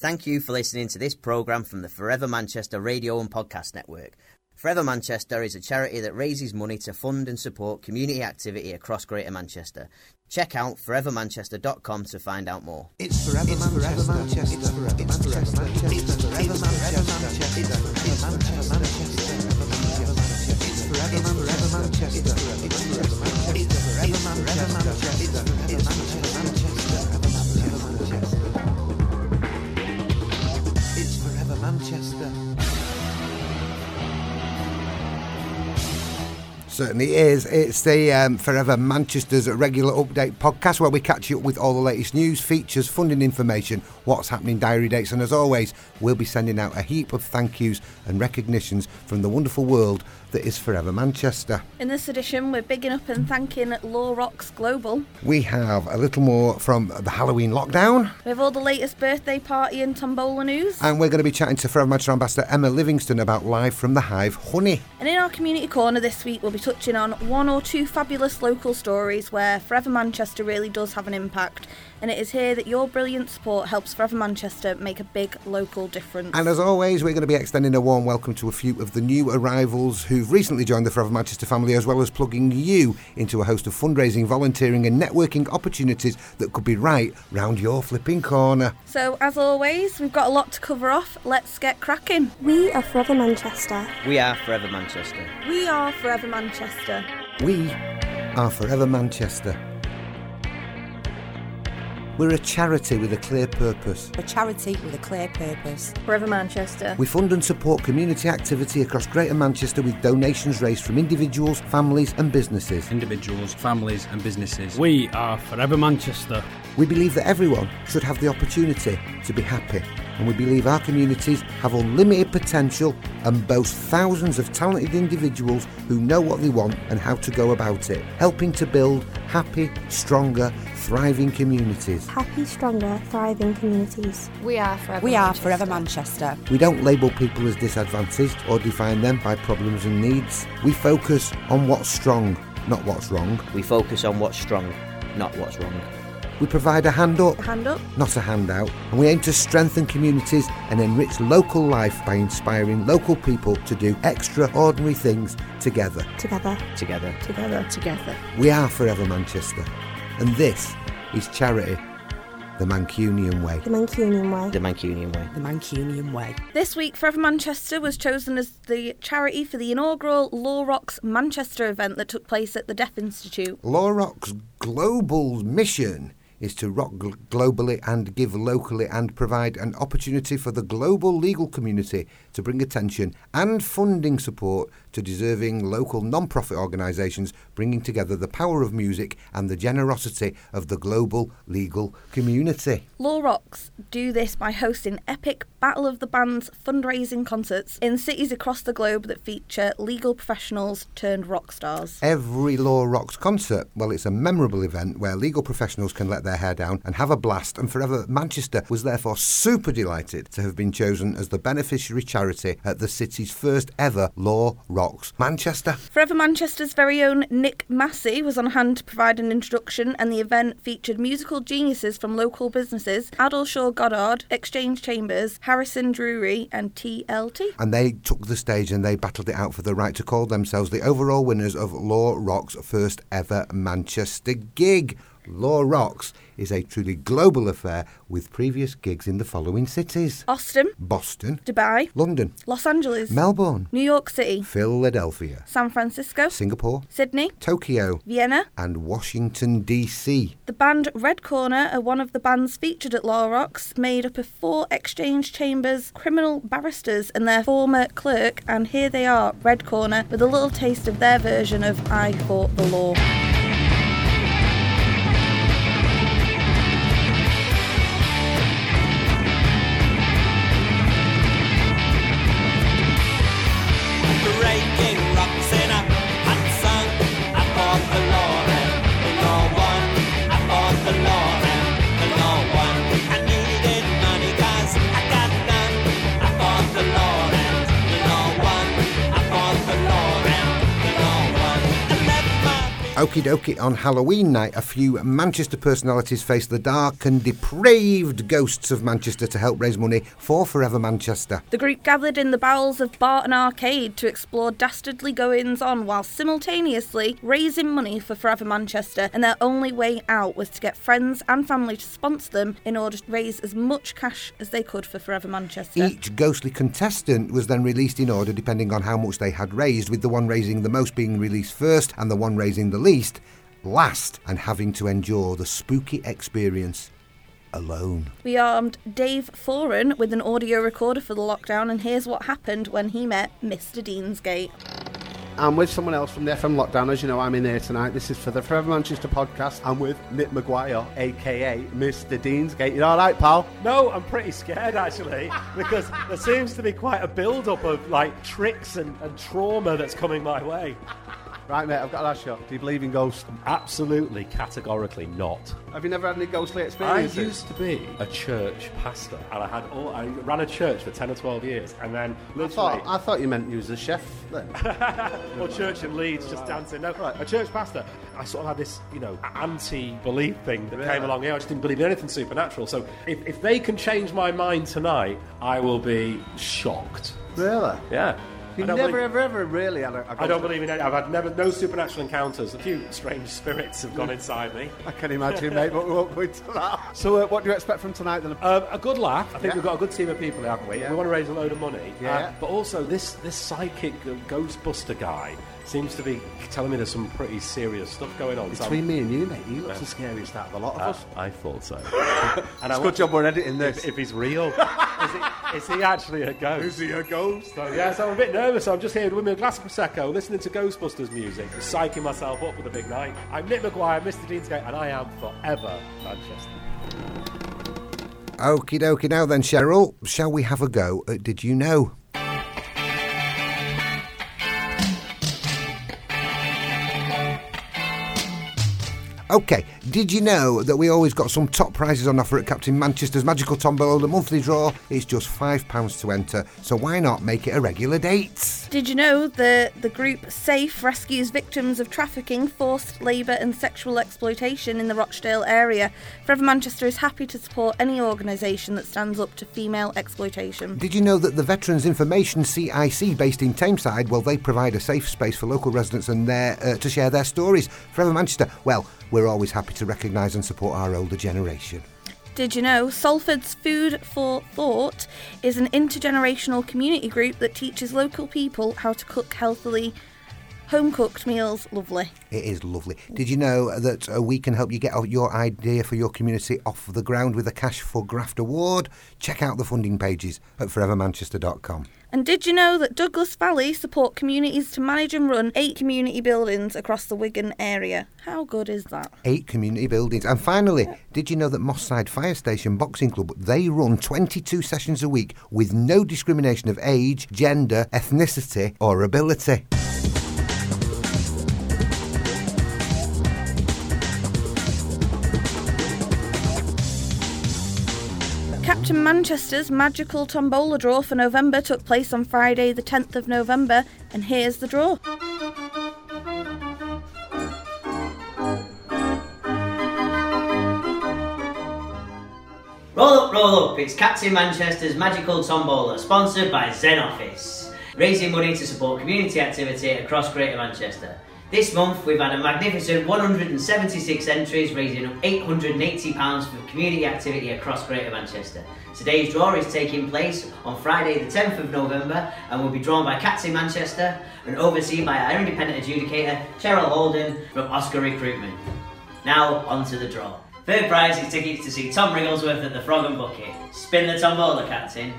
Thank you for listening to this programme from the Forever Manchester Radio and Podcast Network. Forever Manchester is a charity that raises money to fund and support community activity across Greater Manchester. Check out forevermanchester.com to find out more. It's forever, Manchester. It's forever Manchester. It's forever Manchester. It's forever Manchester. It's forever Manchester. It's forever Manchester. It's forever Manchester. It's forever Manchester. Certainly is. It's the um, Forever Manchester's regular update podcast where we catch you up with all the latest news, features, funding information, what's happening, diary dates, and as always, we'll be sending out a heap of thank yous and recognitions from the wonderful world that is Forever Manchester. In this edition, we're bigging up and thanking Law Rocks Global. We have a little more from the Halloween lockdown, We have all the latest birthday party and tombola news. and we're going to be chatting to Forever Manchester Ambassador Emma Livingston about Live from the Hive Honey. And in our community corner this week, we'll be touching on one or two fabulous local stories where Forever Manchester really does have an impact. And it is here that your brilliant support helps Forever Manchester make a big local difference. And as always, we're going to be extending a warm welcome to a few of the new arrivals who've recently joined the Forever Manchester family, as well as plugging you into a host of fundraising, volunteering, and networking opportunities that could be right round your flipping corner. so, as always, we've got a lot to cover off. Let's get cracking. We are Forever Manchester. We are Forever Manchester. We are Forever Manchester. We are Forever Manchester. We're a charity with a clear purpose. a charity with a clear purpose. Forever Manchester. We fund and support community activity across Greater Manchester with donations raised from individuals, families, and businesses. individuals, families, and businesses. We are Forever Manchester. We believe that everyone should have the opportunity to be happy, and we believe our communities have unlimited potential and boast thousands of talented individuals who know what they want and how to go about it, helping to build happy, stronger, thriving communities. Happy, stronger, thriving communities. We are forever. We are Manchester. Forever Manchester. We don't label people as disadvantaged or define them by problems and needs. We focus on what's strong, not what's wrong. We focus on what's strong, not what's wrong. We provide a hand up, Hand up. not a handout, and we aim to strengthen communities and enrich local life by inspiring local people to do extraordinary things together. Together. Together. Together. Together. We are Forever Manchester, and this is charity the Mancunian way. The Mancunian way. The Mancunian way. The Mancunian way. This week, Forever Manchester was chosen as the charity for the inaugural Law Rocks Manchester event that took place at the Deaf Institute. Law Rock's global mission is to rock gl- globally and give locally and provide an opportunity for the global legal community to bring attention and funding support to deserving local non-profit organisations bringing together the power of music and the generosity of the global legal community. Law Rocks do this by hosting epic Battle of the Bands fundraising concerts in cities across the globe that feature legal professionals turned rock stars. Every Law Rocks concert, well, it's a memorable event where legal professionals can let their hair down and have a blast, and Forever Manchester was therefore super delighted to have been chosen as the beneficiary charity at the city's first ever Law Rocks Manchester. Forever Manchester's very own Nick Massey was on hand to provide an introduction, and the event featured musical geniuses from local businesses Addleshaw Goddard, Exchange Chambers, Harrison Drury, and TLT. And they took the stage and they battled it out for the right to call themselves the overall winners of Law Rock's first ever Manchester gig. Law Rocks is a truly global affair with previous gigs in the following cities. Austin, Boston, Dubai, London, Los Angeles, Melbourne, New York City, Philadelphia, San Francisco, Singapore, Sydney, Tokyo, Vienna. and Washington, D.C. The band Red Corner are one of the bands featured at Law Rocks, made up of four exchange chambers, criminal barristers, and their former clerk. And here they are, Red Corner, with a little taste of their version of I Fought the Law. Okie dokie, on Halloween night, a few Manchester personalities face the dark and depraved ghosts of Manchester to help raise money for Forever Manchester. The group gathered in the bowels of Barton Arcade to explore dastardly goings on while simultaneously raising money for Forever Manchester, and their only way out was to get friends and family to sponsor them in order to raise as much cash as they could for Forever Manchester. Each ghostly contestant was then released in order depending on how much they had raised, with the one raising the most being released first and the one raising the least last, and having to endure the spooky experience alone. We armed Dave Foran with an audio recorder for the lockdown, and here's what happened when he met Mr. Deansgate. I'm with someone else from the FM Lockdown. As you know, I'm in here tonight. This is for the Forever Manchester podcast. I'm with Nick Maguire, aka Mr. Deansgate. You all right, pal? No, I'm pretty scared actually because there seems to be quite a build up of like tricks and, and trauma that's coming my way. Right, mate, I've got a last shot. Do you believe in ghosts? Absolutely, categorically not. Have you never had any ghostly experiences? I experiences? used to be a church pastor, and I had all. I ran a church for ten or twelve years, and then I literally, thought, I thought you meant you was a chef then. or church in Leeds, just dancing. No, a church pastor. I sort of had this, you know, anti-belief thing that came along here. I just didn't believe in anything supernatural. So if, if they can change my mind tonight, I will be shocked. really? Yeah. You I don't never, believe- ever, ever really had a, a I don't believe in any. I've had never no supernatural encounters. A few strange spirits have gone inside me. I can imagine, mate, but we won't go into that. So, uh, what do you expect from tonight then? Um, a good laugh. I think Yeah. we've got a good team of people, haven't we? Yeah. We want to raise a load of money. Yeah. Uh, but also, this this psychic uh, Ghostbuster guy seems to be telling me there's some pretty serious stuff going on. So Between me and you, mate, you look the scariest out of a lot of Uh, us. I thought so. and It's a good job we're editing this. If, if he's real, is, he, is he actually a ghost? Is he a ghost? So, yeah, so I'm a bit nervous. I'm just here with me a glass of prosecco, listening to Ghostbusters music, psyching myself up for the big night. I'm Nick McGuire, Mr. Deansgate, and I am forever Manchester. Okie dokie, now then, Cheryl, shall we have a go at Did You Know? Okay, did you know that we always got some top prizes on offer at Captain Manchester's Magical Tombola? The monthly draw is just £5 to enter, so why not make it a regular date? Did you know that the group SAFE rescues victims of trafficking, forced labour, and sexual exploitation in the Rochdale area? Forever Manchester is happy to support any organisation that stands up to female exploitation. Did you know that the Veterans Information CIC, based in Tameside, well, they provide a safe space for local residents and their, uh, to share their stories? Forever Manchester, well, we're always happy to recognise and support our older generation. Did you know Salford's Food for Thought is an intergenerational community group that teaches local people how to cook healthily, home cooked meals? Lovely. It is lovely. Did you know that uh, we can help you get your idea for your community off the ground with a Cash for Graft award? Check out the funding pages at forevermanchester.com. And did you know that Douglas Valley support communities to manage and run eight community buildings across the Wigan area? How good is that? Eight community buildings. And finally, did you know that Moss Side Fire Station Boxing Club, they run 22 sessions a week with no discrimination of age, gender, ethnicity or ability? Captain Manchester's magical tombola draw for November took place on Friday, the 10th of November, and here's the draw. Roll up, roll up. It's Captain Manchester's Magical Tombola, sponsored by Zen Office, raising money to support community activity across Greater Manchester. This month we've had a magnificent 176 entries, raising up £880 for community activity across Greater Manchester. Today's draw is taking place on Friday, the 10th of November, and will be drawn by Captain Manchester and overseen by our independent adjudicator, Cheryl Holden from Oscar Recruitment. Now, on to the draw. Third prize is tickets to see Tom Wrigglesworth at the Frog and Bucket. Spin the tombola, Captain.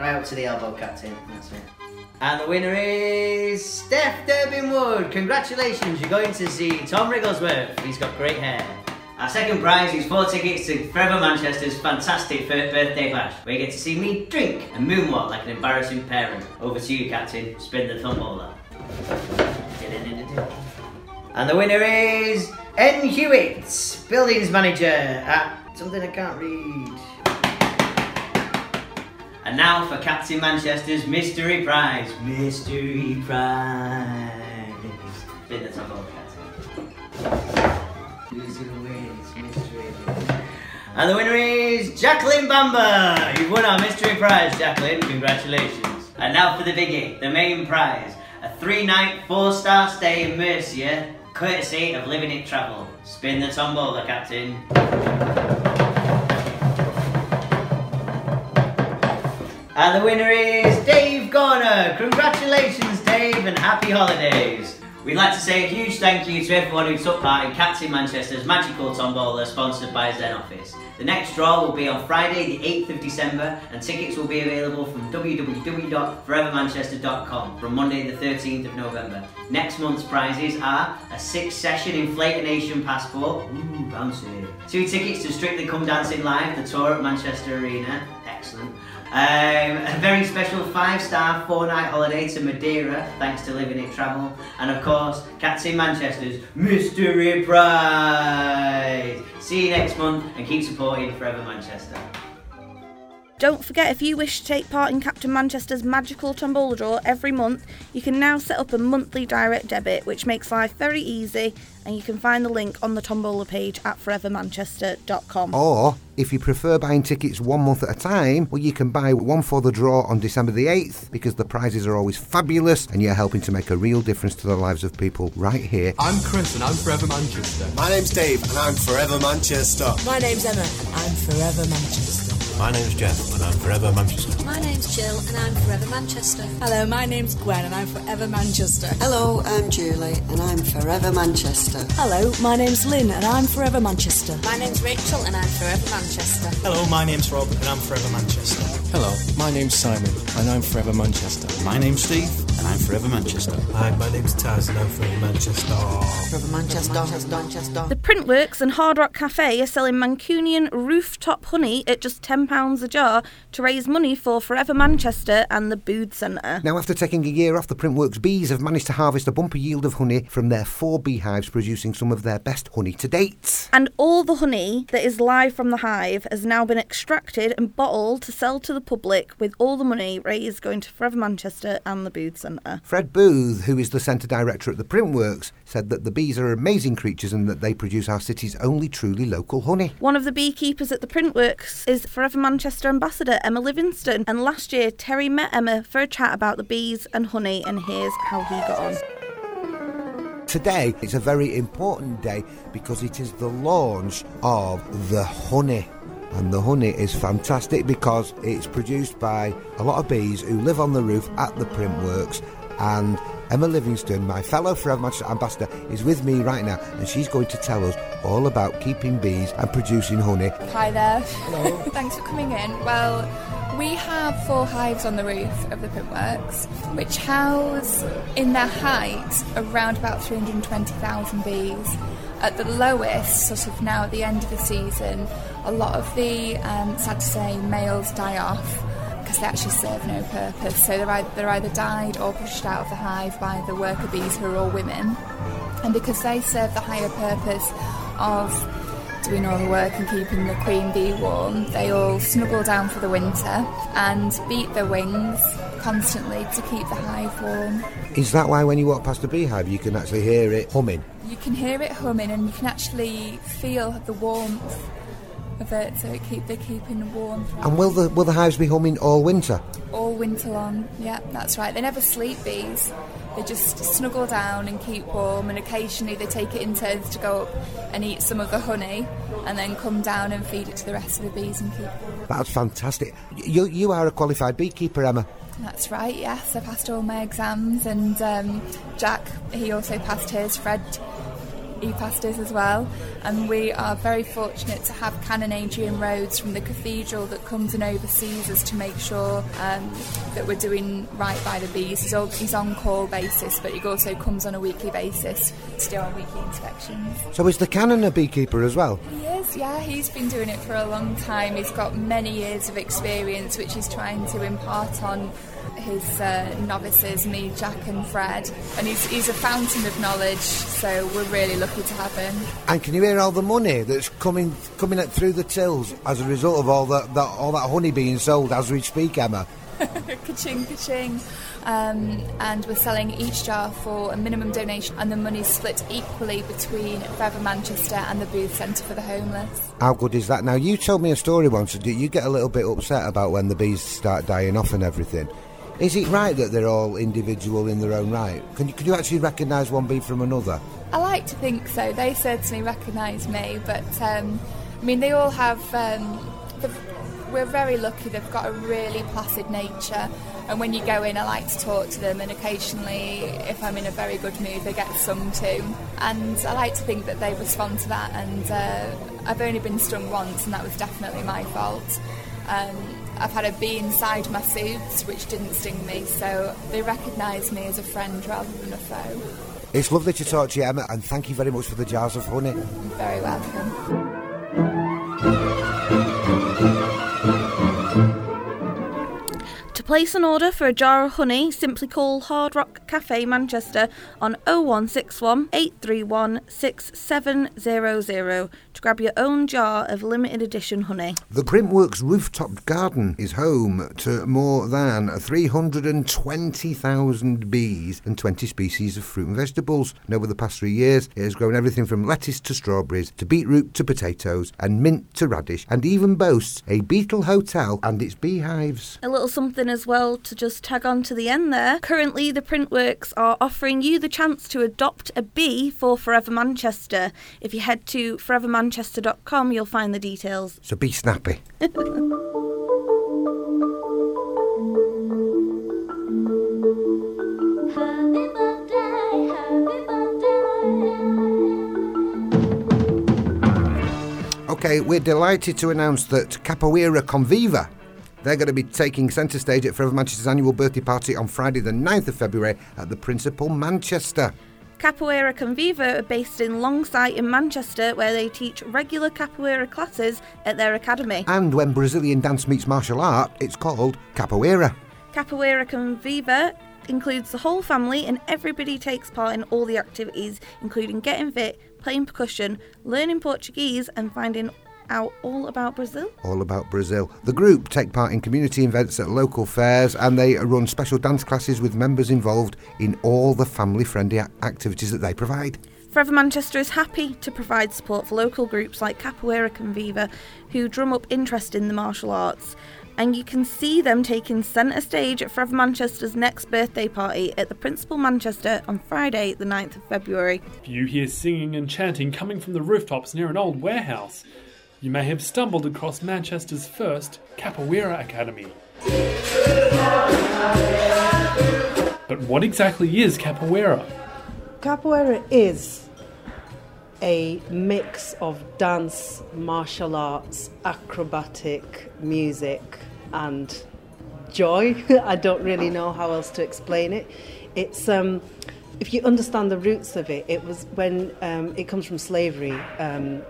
Right up to the elbow, Captain. That's it. And the winner is Steph Durbinwood. Congratulations, you're going to see Tom Wrigglesworth. He's got great hair. Our second prize is four tickets to Forever Manchester's fantastic birthday bash, where you get to see me drink and moonwalk like an embarrassing parent. Over to you, Captain. Spin the tombola. And the winner is N. Hewitt, buildings manager at something I can't read. And now for Captain Manchester's mystery prize. Mystery prize. Spin the tombola, Captain. And the winner is Jacqueline Bamber. You've won our mystery prize, Jacqueline. Congratulations. And now for the biggie, the main prize. A three-night, four-star stay in Murcia, courtesy of Living It Travel. Spin the tombola, Captain. And the winner is Dave Garner. Congratulations, Dave, and happy holidays. We'd like to say a huge thank you to everyone who took part in Captain Manchester's Magical Tombola sponsored by Zen Office. The next draw will be on Friday, the 8th of December, and tickets will be available from www.forevermanchester.com from Monday, the 13th of November. Next month's prizes are a six session Inflate Nation passport, ooh, bouncy, two tickets to Strictly Come Dancing Live, the tour at Manchester Arena, excellent. Um, a very special five-star four-night holiday to Madeira, thanks to Living It Travel, and of course, Captain Manchester's Mystery Prize. See you next month, and keep supporting Forever Manchester. Don't forget, if you wish to take part in Captain Manchester's magical tombola draw every month, you can now set up a monthly direct debit, which makes life very easy. And you can find the link on the tombola page at forevermanchester.com. Or, if you prefer buying tickets one month at a time, well, you can buy one for the draw on December the 8th because the prizes are always fabulous and you're helping to make a real difference to the lives of people right here. I'm Chris and I'm Forever Manchester. My name's Dave and I'm Forever Manchester. My name's Emma. and I'm Forever Manchester. My name's Jeff and I'm Forever Manchester. My name's Jill and I'm Forever Manchester. Hello, my name's Gwen and I'm Forever Manchester. Hello, I'm Julie and I'm Forever Manchester. Hello, my name's Lynn and I'm Forever Manchester. My name's Rachel and I'm Forever Manchester. Hello, my name's Rob and I'm Forever Manchester. Hello, my name's Simon and I'm Forever Manchester. My name's Steve and I'm Forever Manchester. Hi, my name's Taz and I'm Forever Manchester. Forever Manchester. Manchester. Manchester. The Printworks and Hard Rock Cafe are selling Mancunian rooftop honey at just £10 a jar to raise money for Forever Manchester and the Booth Centre. Now, after taking a year off, the Printworks bees have managed to harvest a bumper yield of honey from their four beehives, producing some of their best honey to date. And all the honey that is live from the hive has now been extracted and bottled to sell to the public, with all the money raised going to Forever Manchester and the Booth Centre. Fred Booth, who is the centre director at the Printworks, said that the bees are amazing creatures and that they produce our city's only truly local honey. One of the beekeepers at the Printworks is Forever Manchester ambassador Emma Livingston, and last year Terry met Emma for a chat about the bees and honey, and here's how he got on. Today is a very important day because it is the launch of the honey. And the honey is fantastic because it's produced by a lot of bees who live on the roof at the Printworks. And Emma Livingston, my fellow Forever Manchester ambassador, is with me right now, and she's going to tell us all about keeping bees and producing honey. Hi there. Hello. Thanks for coming in. Well, we have four hives on the roof of the Printworks, which house in their height around about 320,000 bees. At the lowest, sort of now at the end of the season, a lot of the, um, sad to say, males die off because they actually serve no purpose. So they're either, they're either died or pushed out of the hive by the worker bees who are all women. And because they serve the higher purpose of doing all the work and keeping the queen bee warm, they all snuggle down for the winter and beat their wings constantly to keep the hive warm. Is that why when you walk past the beehive you can actually hear it humming? You can hear it humming and you can actually feel the warmth it, so it keep they keeping warm. And will the will the hives be humming all winter? All winter long, yeah, that's right. They never sleep bees. They just snuggle down and keep warm, and occasionally they take it in turns to go up and eat some of the honey, and then come down and feed it to the rest of the bees and keep warm. That's fantastic. You you are a qualified beekeeper, Emma. That's right. Yes, I passed all my exams, and um, Jack he also passed his. Fred he passed as well. And we are very fortunate to have Canon Adrian Rhodes from the cathedral that comes and oversees us to make sure um, that we're doing right by the bees. He's, all, he's on call basis, but he also comes on a weekly basis to do our weekly inspections. So is the canon a beekeeper as well? Yeah. He's been doing it for a long time. He's got many years of experience, which he's trying to impart on his uh, novices, me, Jack, and Fred. And he's, he's a fountain of knowledge, so we're really lucky to have him. And can you hear all the money that's coming coming through the tills as a result of all that, that all that honey being sold as we speak, Emma? ka-ching, ka-ching. Um, and we're selling each jar for a minimum donation, and the money's split equally between Forever Manchester and the Booth Centre for the Homeless. How good is that? Now, you told me a story once. Do you get a little bit upset about when the bees start dying off and everything? Is it right that they're all individual in their own right? Can you, can you actually recognise one bee from another? I like to think so. They certainly recognise me, but um, I mean, they all have. Um, we're very lucky. They've got a really placid nature, and when you go in, I like to talk to them. And occasionally, if I'm in a very good mood, they get sung to, and I like to think that they respond to that. And uh, I've only been stung once, and that was definitely my fault. Um, I've had a bee inside my suit, which didn't sting me, so they recognise me as a friend rather than a foe. It's lovely to talk to you, Emma, and thank you very much for the jars of honey. You're very welcome. Place an order for a jar of honey, simply call Hard Rock Cafe Manchester on 0161 831 6700 to grab your own jar of limited edition honey. The Printworks rooftop garden is home to more than 320,000 bees and 20 species of fruit and vegetables. And over the past three years, it has grown everything from lettuce to strawberries to beetroot to potatoes and mint to radish and even boasts a beetle hotel and its beehives. A little something as well to just tag on to the end there. Currently, the Printworks are offering you the chance to adopt a bee for Forever Manchester. If you head to forevermanchester.com, you'll find the details. So be snappy. Okay, we're delighted to announce that Capoeira Conviva they're going to be taking centre stage at Forever Manchester's annual birthday party on Friday, the 9th of February at the Principal Manchester. Capoeira Conviva are based in Longsight in Manchester, where they teach regular capoeira classes at their academy. And when Brazilian dance meets martial art, it's called capoeira. Capoeira Conviva includes the whole family, and everybody takes part in all the activities, including getting fit, playing percussion, learning Portuguese, and finding out all about Brazil. All about Brazil. The group take part in community events at local fairs and they run special dance classes with members involved in all the family friendly activities that they provide. Forever Manchester is happy to provide support for local groups like Capoeira Conviva who drum up interest in the martial arts. And you can see them taking centre stage at Forever Manchester's next birthday party at the Principal Manchester on Friday, the 9th of February. You hear singing and chanting coming from the rooftops near an old warehouse you may have stumbled across Manchester's first Capoeira Academy. But what exactly is Capoeira? Capoeira is a mix of dance, martial arts, acrobatic, music, and joy. I don't really know how else to explain it. It's um, if you understand the roots of it, it was when um, it comes from slavery. Um,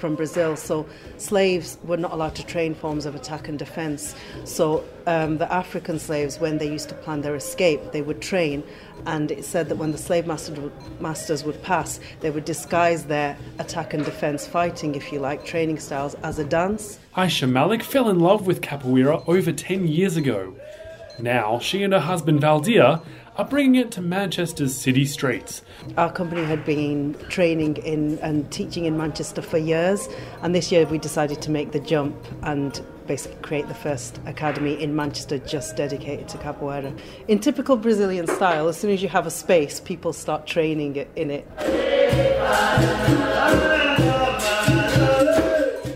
from Brazil. So slaves were not allowed to train forms of attack and defense. So um, the African slaves, when they used to plan their escape, they would train. And it said that when the slave master masters would pass, they would disguise their attack and defense fighting, if you like, training styles as a dance. Aisha Malik fell in love with capoeira over 10 years ago. Now, she and her husband Valdir are bringing it to Manchester's city streets. Our company had been training in and teaching in Manchester for years, and this year we decided to make the jump and basically create the first academy in Manchester just dedicated to capoeira. In typical Brazilian style, as soon as you have a space, people start training in it.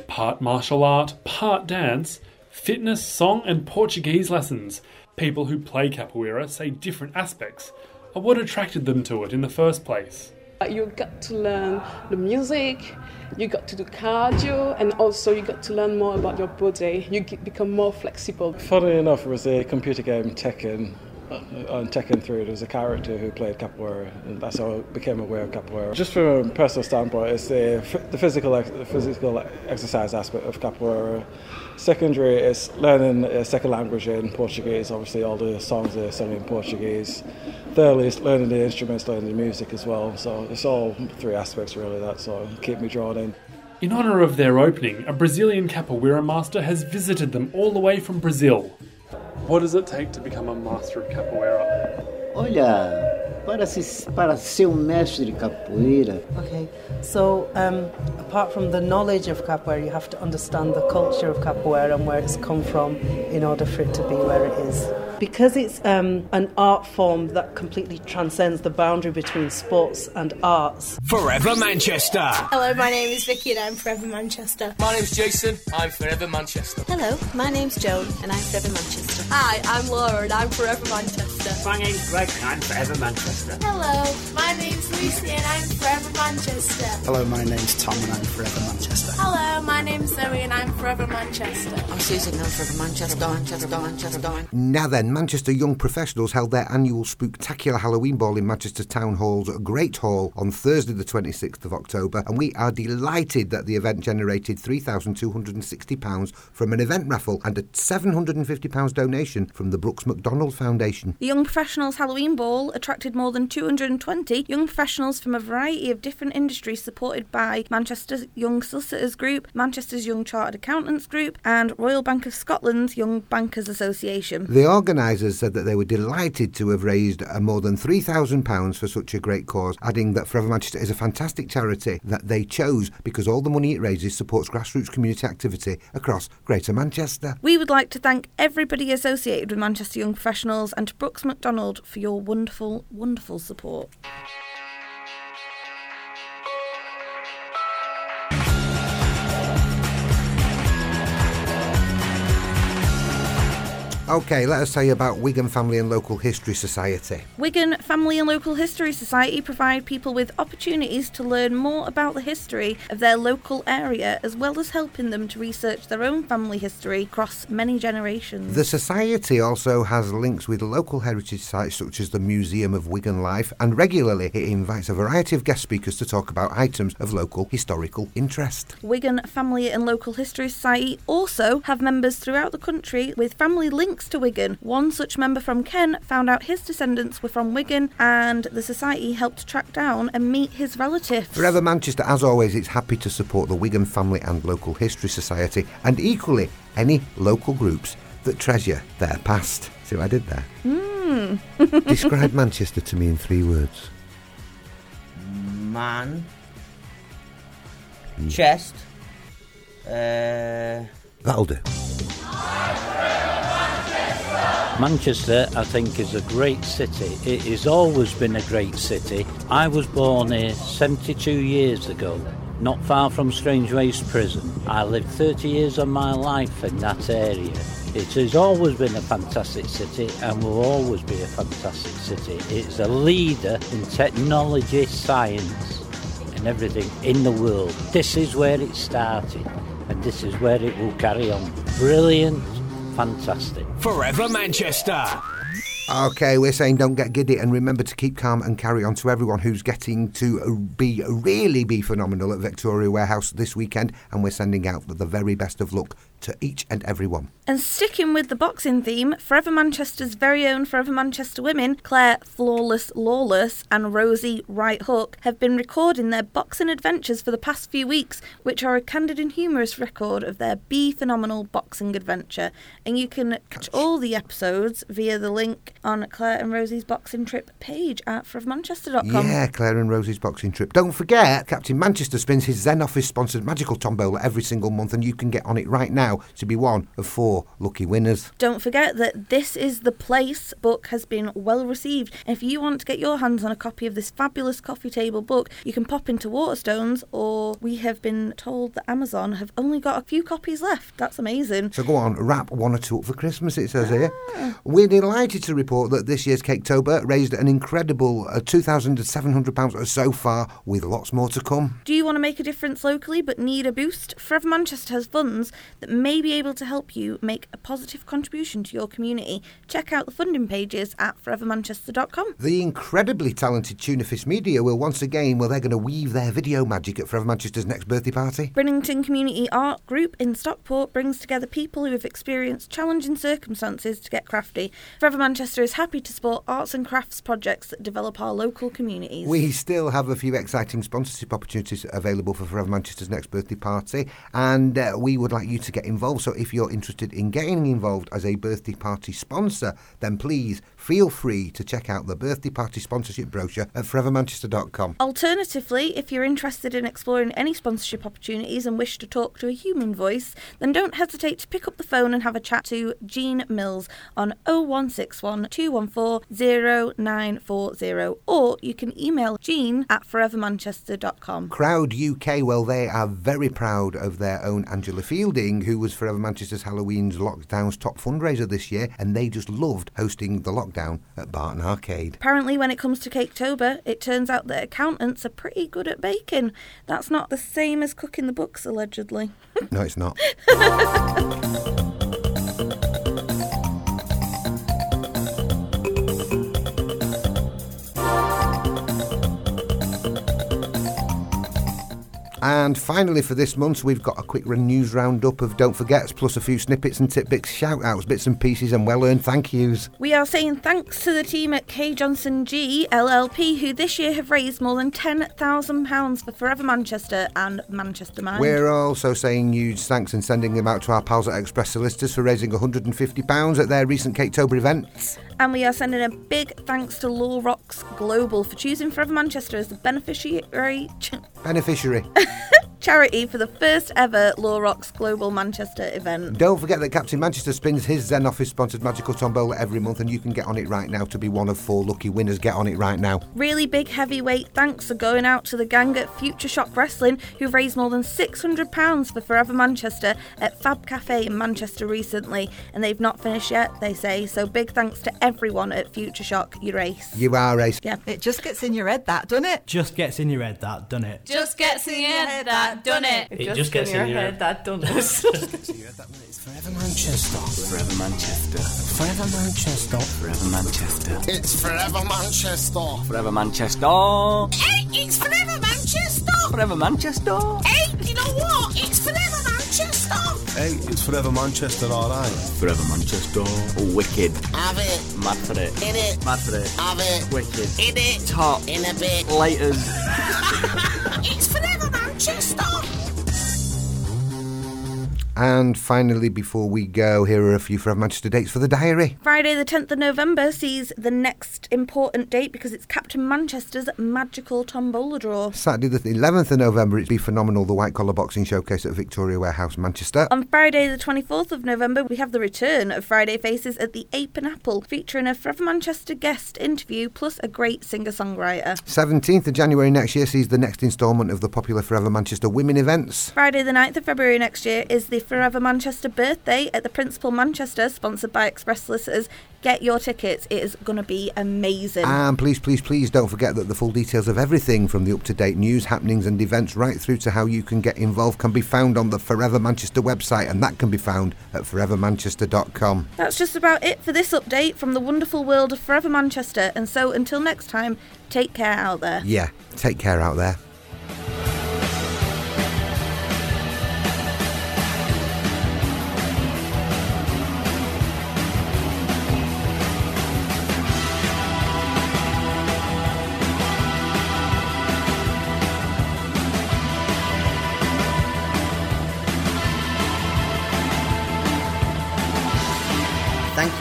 Part martial art, part dance, fitness, song, and Portuguese lessons. People who play capoeira say different aspects of what attracted them to it in the first place. You got to learn the music, you got to do cardio, and also you got to learn more about your body. You become more flexible. Funny enough, it was a computer game Tekken uh, on Tekken 3, there was a character who played capoeira, and that's how I became aware of capoeira. Just from a personal standpoint, it's the, the physical the physical exercise aspect of capoeira. Secondary is learning a second language in Portuguese. Obviously, all the songs are sung in Portuguese. Thirdly, is learning the instruments, learning the music as well. So it's all three aspects really that sort of keep me drawn in. In honour of their opening, a Brazilian capoeira master has visited them all the way from Brazil What does it take to become a master of capoeira? Olha, para, se, para ser um mestre de capoeira. Okay, so um, apart from the knowledge of capoeira, you have to understand the culture of capoeira and where it's come from in order for it to be where it is. Because it's um, an art form that completely transcends the boundary between sports and arts. Forever Manchester. Hello, my name is Vicky and I'm Forever Manchester. My name's Jason, I'm Forever Manchester. Hello, my name's Joan and I'm Forever Manchester. Hi, I'm Laura and I'm Forever Manchester. My name's Greg and I'm Forever Manchester. Hello, my name's Lucy and I'm Forever Manchester. Hello, my name's Tom and I'm Forever Manchester. Hello, my name's Zoe and I'm Forever Manchester. I'm Susan and I'm Forever Manchester. Manchester, Manchester. Now then, Manchester young professionals held their annual spooktacular Halloween ball in Manchester Town Hall's Great Hall on Thursday, the 26th of October, and we are delighted that the event generated £3,260 from an event raffle and a £750 donation from the Brooks Macdonald Foundation. The Young Professionals Halloween Ball attracted more than 220 young professionals from a variety of different industries supported by Manchester's Young Solicitors Group, Manchester's Young Chartered Accountants Group, and Royal Bank of Scotland's Young Bankers Association. The organisers said that they were delighted to have raised uh, more than £3,000 for such a great cause, adding that Forever Manchester is a fantastic charity that they chose because all the money it raises supports grassroots community activity across Greater Manchester. We would like to thank everybody associated with Manchester Young Professionals and to Brooks MacDonald for your wonderful, wonderful support. Okay, let us tell you about Wigan Family and Local History Society. Wigan Family and Local History Society provide people with opportunities to learn more about the history of their local area as well as helping them to research their own family history across many generations. The Society also has links with local heritage sites such as the Museum of Wigan Life and regularly it invites a variety of guest speakers to talk about items of local historical interest. Wigan Family and Local History Society also have members throughout the country with family links to Wigan. One such member from Ken found out his descendants were from Wigan and the Society helped track down and meet his relatives. Forever Manchester, as always, it's happy to support the Wigan Family and Local History Society and equally any local groups that treasure their past. See what I did there? Mm. Describe Manchester to me in three words. Man. Chest. Uh, That'll do. Manchester, I think, is a great city. It has always been a great city. I was born here 72 years ago, not far from Strangeways Prison. I lived 30 years of my life in that area. It has always been a fantastic city and will always be a fantastic city. It's a leader in technology, science, and everything in the world. This is where it started, and this is where it will carry on. Brilliant, fantastic. Forever Manchester. Okay, we're saying don't get giddy and remember to keep calm and carry on to everyone who's getting to be really be phenomenal at Victoria Warehouse this weekend. And we're sending out the very best of luck to each and every one. And sticking with the boxing theme, Forever Manchester's very own Forever Manchester women, Claire Flawless Lawless and Rosie Right Hook, have been recording their boxing adventures for the past few weeks, which are a candid and humorous record of their Be Phenomenal boxing adventure. And you can catch all the episodes via the link on Claire and Rosie's boxing trip page at forevermanchester.com. Yeah, Claire and Rosie's boxing trip. Don't forget, Captain Manchester spins his Zen Office sponsored magical tombola every single month, and you can get on it right now to be one of four lucky winners. Don't forget that This is the Place book has been well received. If you want to get your hands on a copy of this fabulous coffee table book, you can pop into Waterstones, or we have been told that Amazon have only got a few copies left. That's amazing. So go on, wrap one or two up for Christmas, it says here. We're delighted to report that this year's Caketober raised an incredible uh, £2,700 so far, with lots more to come. Do you want to make a difference locally but need a boost? Forever Manchester has funds that may be able to help you make a positive contribution to your community. Check out the funding pages at forevermanchester.com. The incredibly talented Tunafish Media will once again, well, they're going to weave their video magic at Forever Manchester's next birthday party. Brinnington Community Art Group in Stockport brings together people who have experienced challenging circumstances to get crafty. Forever Manchester is happy to support arts and crafts projects that develop our local communities. We still have a few exciting sponsorship opportunities available for Forever Manchester's next birthday party, and uh, we would like you to get involved. So if you're interested in getting involved as a birthday party sponsor, then please feel free to check out the birthday party sponsorship brochure at forevermanchester.com. Alternatively, if you're interested in exploring any sponsorship opportunities and wish to talk to a human voice, then don't hesitate to pick up the phone and have a chat to Jean Mills on 0161 214 0940 or you can email jean at forevermanchester.com. Crowe UK, well, they are very proud of their own Angela Fielding, who was Forever Manchester's Halloween's Lockdown's top fundraiser this year, and they just loved hosting the lockdown at Barton Arcade. Apparently, when it comes to Caketober, it turns out that accountants are pretty good at baking. That's not the same as cooking the books, allegedly. no, it's not. And finally, for this month, we've got a quick news roundup of Don't Forgets, plus a few snippets and tidbits, shout outs, bits and pieces, and well earned thank yous. We are saying thanks to the team at Kay Johnson Gee LLP, who this year have raised more than £10,000 for Forever Manchester and Manchester Mind. We're also saying huge thanks and sending them out to our pals at Express Solicitors for raising £150 at their recent Caketober event. And we are sending a big thanks to Law Rocks Global for choosing Forever Manchester as the beneficiary. Beneficiary. charity for the first ever Law Rocks Global Manchester event. Don't forget that Captain Manchester spins his Zen Office sponsored magical tombola every month, and you can get on it right now to be one of four lucky winners. Get on it right now. Really big heavyweight thanks are going out to the gang at Future Shock Wrestling who've raised more than £600 for Forever Manchester at Fab Cafe in Manchester recently, and they've not finished yet, they say. So big thanks to everyone at Future Shock. You race. You are race. Yeah. It just gets in your head, that, doesn't it? Just gets in your head, that, doesn't it? Just gets in your head, that, done it. It just gets in your head, that, done it. It's Forever Manchester. Forever Manchester. Forever Manchester. Forever Manchester. It's Forever Manchester. Forever Manchester. Hey, it's Forever Manchester. Forever Manchester. Hey, you know what? It's Forever Manchester. Hey, it's Forever Manchester, alright. Forever Manchester. Wicked. Have it. Mad for it. In it. Mad for it. Have it. Wicked. In it. Top. In a bit. Laters. it's Forever Manchester. And finally, before we go, here are a few Forever Manchester dates for the diary. Friday, the 10th of November, sees the next important date because it's Captain Manchester's magical tombola draw. Saturday, the 11th of November, it's Be Phenomenal, the White Collar Boxing Showcase at Victoria Warehouse, Manchester. On Friday, the 24th of November, we have the return of Friday Faces at the Ape and Apple, featuring a Forever Manchester guest interview plus a great singer songwriter. 17th of January next year sees the next instalment of the popular Forever Manchester Women events. Friday, the 9th of February next year, is the Forever Manchester birthday at the Principal Manchester, sponsored by Express Solicitors. Get your tickets, it is going to be amazing. And please, please, please don't forget that the full details of everything from the up to date news, happenings, and events right through to how you can get involved can be found on the Forever Manchester website, and that can be found at forevermanchester.com. That's just about it for this update from the wonderful world of Forever Manchester. And so until next time, take care out there. Yeah, take care out there.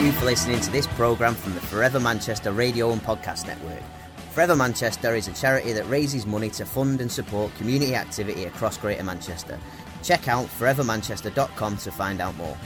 You for listening to this programme from the Forever Manchester Radio and Podcast Network. Forever Manchester is a charity that raises money to fund and support community activity across Greater Manchester. Check out forevermanchester.com to find out more.